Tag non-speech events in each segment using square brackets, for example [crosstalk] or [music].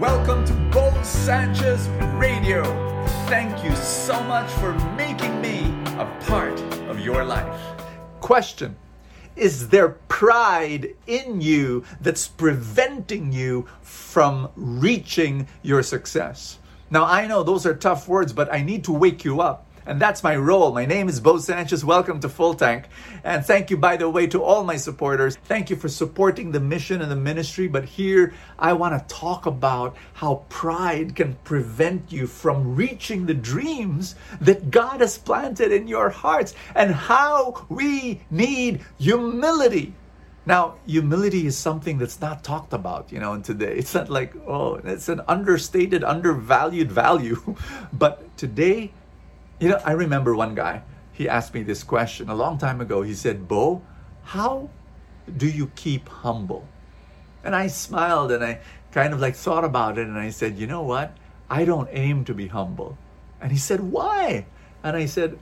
Welcome to Bo Sanchez Radio. Thank you so much for making me a part of your life. Question Is there pride in you that's preventing you from reaching your success? Now, I know those are tough words, but I need to wake you up and that's my role. My name is Bo Sanchez. Welcome to Full Tank. And thank you, by the way, to all my supporters. Thank you for supporting the mission and the ministry. But here, I want to talk about how pride can prevent you from reaching the dreams that God has planted in your hearts and how we need humility. Now, humility is something that's not talked about, you know, in today. It's not like, oh, it's an understated, undervalued value. [laughs] But today, you know, I remember one guy, he asked me this question a long time ago. He said, Bo, how do you keep humble? And I smiled and I kind of like thought about it and I said, you know what? I don't aim to be humble. And he said, why? And I said,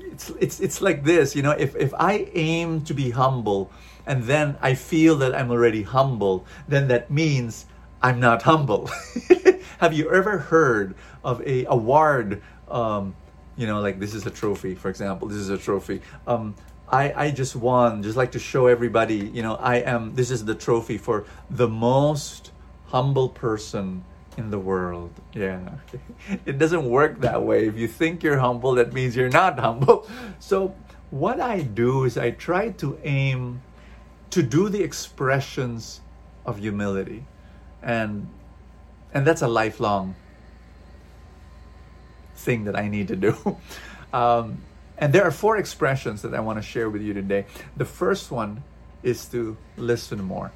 it's, it's, it's like this, you know, if, if I aim to be humble and then I feel that I'm already humble, then that means I'm not humble. [laughs] Have you ever heard of a award um, you know like this is a trophy for example this is a trophy. Um I, I just won just like to show everybody you know i am this is the trophy for the most humble person in the world. Yeah [laughs] it doesn't work that way. If you think you're humble that means you're not [laughs] humble. So what i do is i try to aim to do the expressions of humility. And and that's a lifelong thing that I need to do. [laughs] Um, and there are four expressions that I want to share with you today. The first one is to listen more.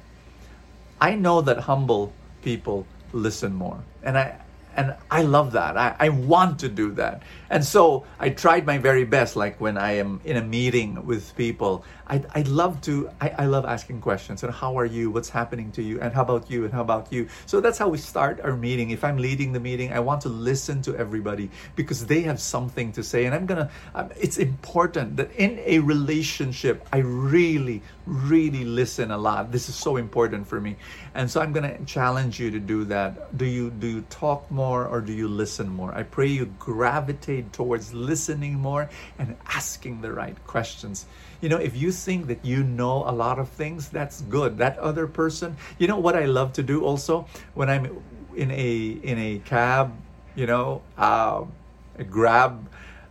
I know that humble people listen more. And I and I love that. I, I want to do that. And so I tried my very best. Like when I am in a meeting with people, I, I love to, I, I love asking questions. And how are you? What's happening to you? And how about you? And how about you? So that's how we start our meeting. If I'm leading the meeting, I want to listen to everybody because they have something to say. And I'm going to, um, it's important that in a relationship, I really, really listen a lot. This is so important for me. And so I'm going to challenge you to do that. Do you, do you talk more? More or do you listen more? I pray you gravitate towards listening more and asking the right questions. You know, if you think that you know a lot of things, that's good. That other person, you know what I love to do also when I'm in a in a cab, you know, uh, a grab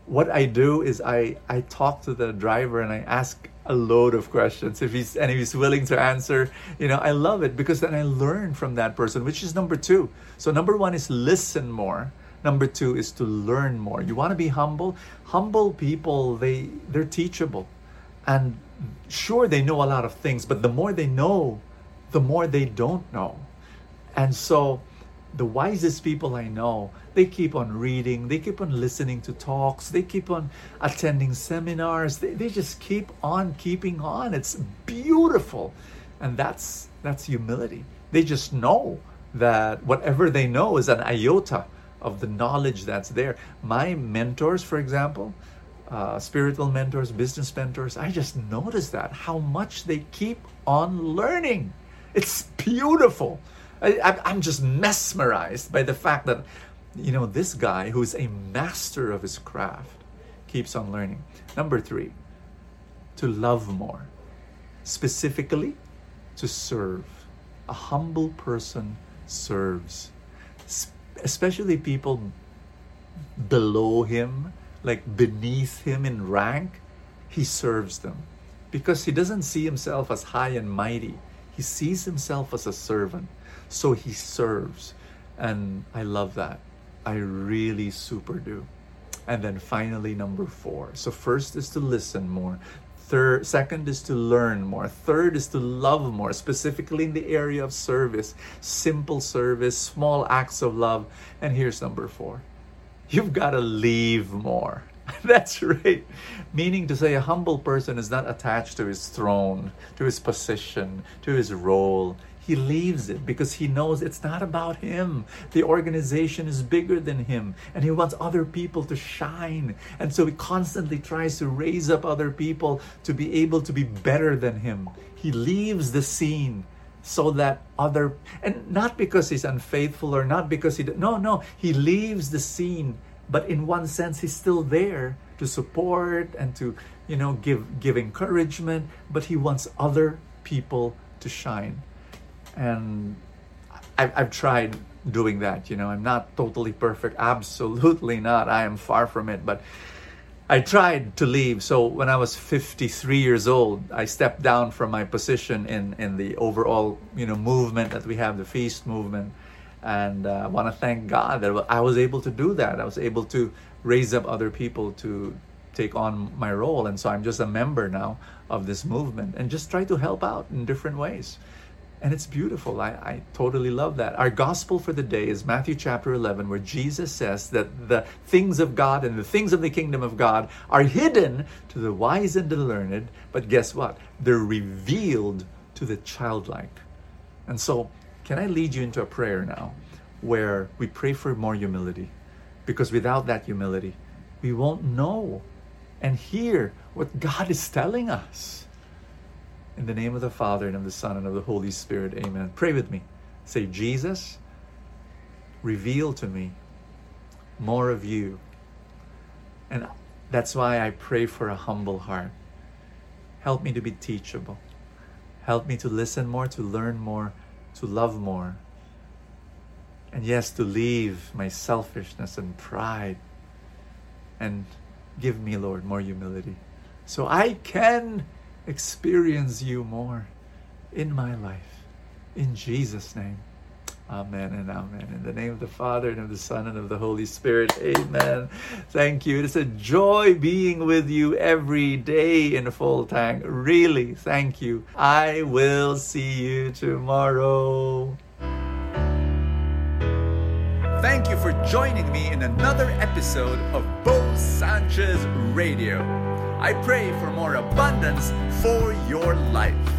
what I do is I I talk to the driver and I ask a load of questions if he's and if he's willing to answer. You know i love it because then i learn from that person which is number two. So number one is listen more. Number two is to learn more. You want to be humble? Humble people they they're teachable. And sure they know a lot of things but the more they know the more they don't know. And so the wisest people I know, they keep on reading, they keep on listening to talks, they keep on attending seminars, they, they just keep on keeping on. It's beautiful. And that's that's humility. They just know that whatever they know is an iota of the knowledge that's there. My mentors, for example, uh, spiritual mentors, business mentors, I just notice that how much they keep on learning. It's beautiful. I, I'm just mesmerized by the fact that, you know, this guy who's a master of his craft keeps on learning. Number three, to love more. Specifically, to serve. A humble person serves, especially people below him, like beneath him in rank. He serves them because he doesn't see himself as high and mighty. He sees himself as a servant. So he serves. And I love that. I really super do. And then finally, number four. So, first is to listen more. Third, second is to learn more. Third is to love more, specifically in the area of service, simple service, small acts of love. And here's number four you've got to leave more. [laughs] That's right. Meaning to say, a humble person is not attached to his throne, to his position, to his role he leaves it because he knows it's not about him. The organization is bigger than him and he wants other people to shine. And so he constantly tries to raise up other people to be able to be better than him. He leaves the scene so that other and not because he's unfaithful or not because he no no he leaves the scene but in one sense he's still there to support and to you know give give encouragement but he wants other people to shine and I've, I've tried doing that you know i'm not totally perfect absolutely not i am far from it but I tried to leave. So when I was 53 years old, I stepped down from my position in, in the overall you know movement that we have, the feast movement. And uh, I want to thank God that I was able to do that. I was able to raise up other people to take on my role. And so I'm just a member now of this movement and just try to help out in different ways and it's beautiful. I, I totally love that. Our gospel for the day is Matthew chapter 11, where Jesus says that the things of God and the things of the kingdom of God are hidden to the wise and the learned, but guess what? They're revealed to the childlike. And so, can I lead you into a prayer now where we pray for more humility? Because without that humility, we won't know and hear what God is telling us. In the name of the Father, and of the Son, and of the Holy Spirit, amen. Pray with me. Say, Jesus, reveal to me more of you. And that's why I pray for a humble heart. Help me to be teachable. Help me to listen more, to learn more, to love more. And yes, to leave my selfishness and pride. And give me, Lord, more humility. So I can experience you more in my life. In Jesus' name. Amen and amen. In the name of the Father and of the Son and of the Holy Spirit. Amen. Thank you. It's a joy being with you every day in full tank. Really, thank you. I will see you tomorrow. Thank you for joining me in another episode of Bo Sanchez Radio. I pray for more abundance for your life.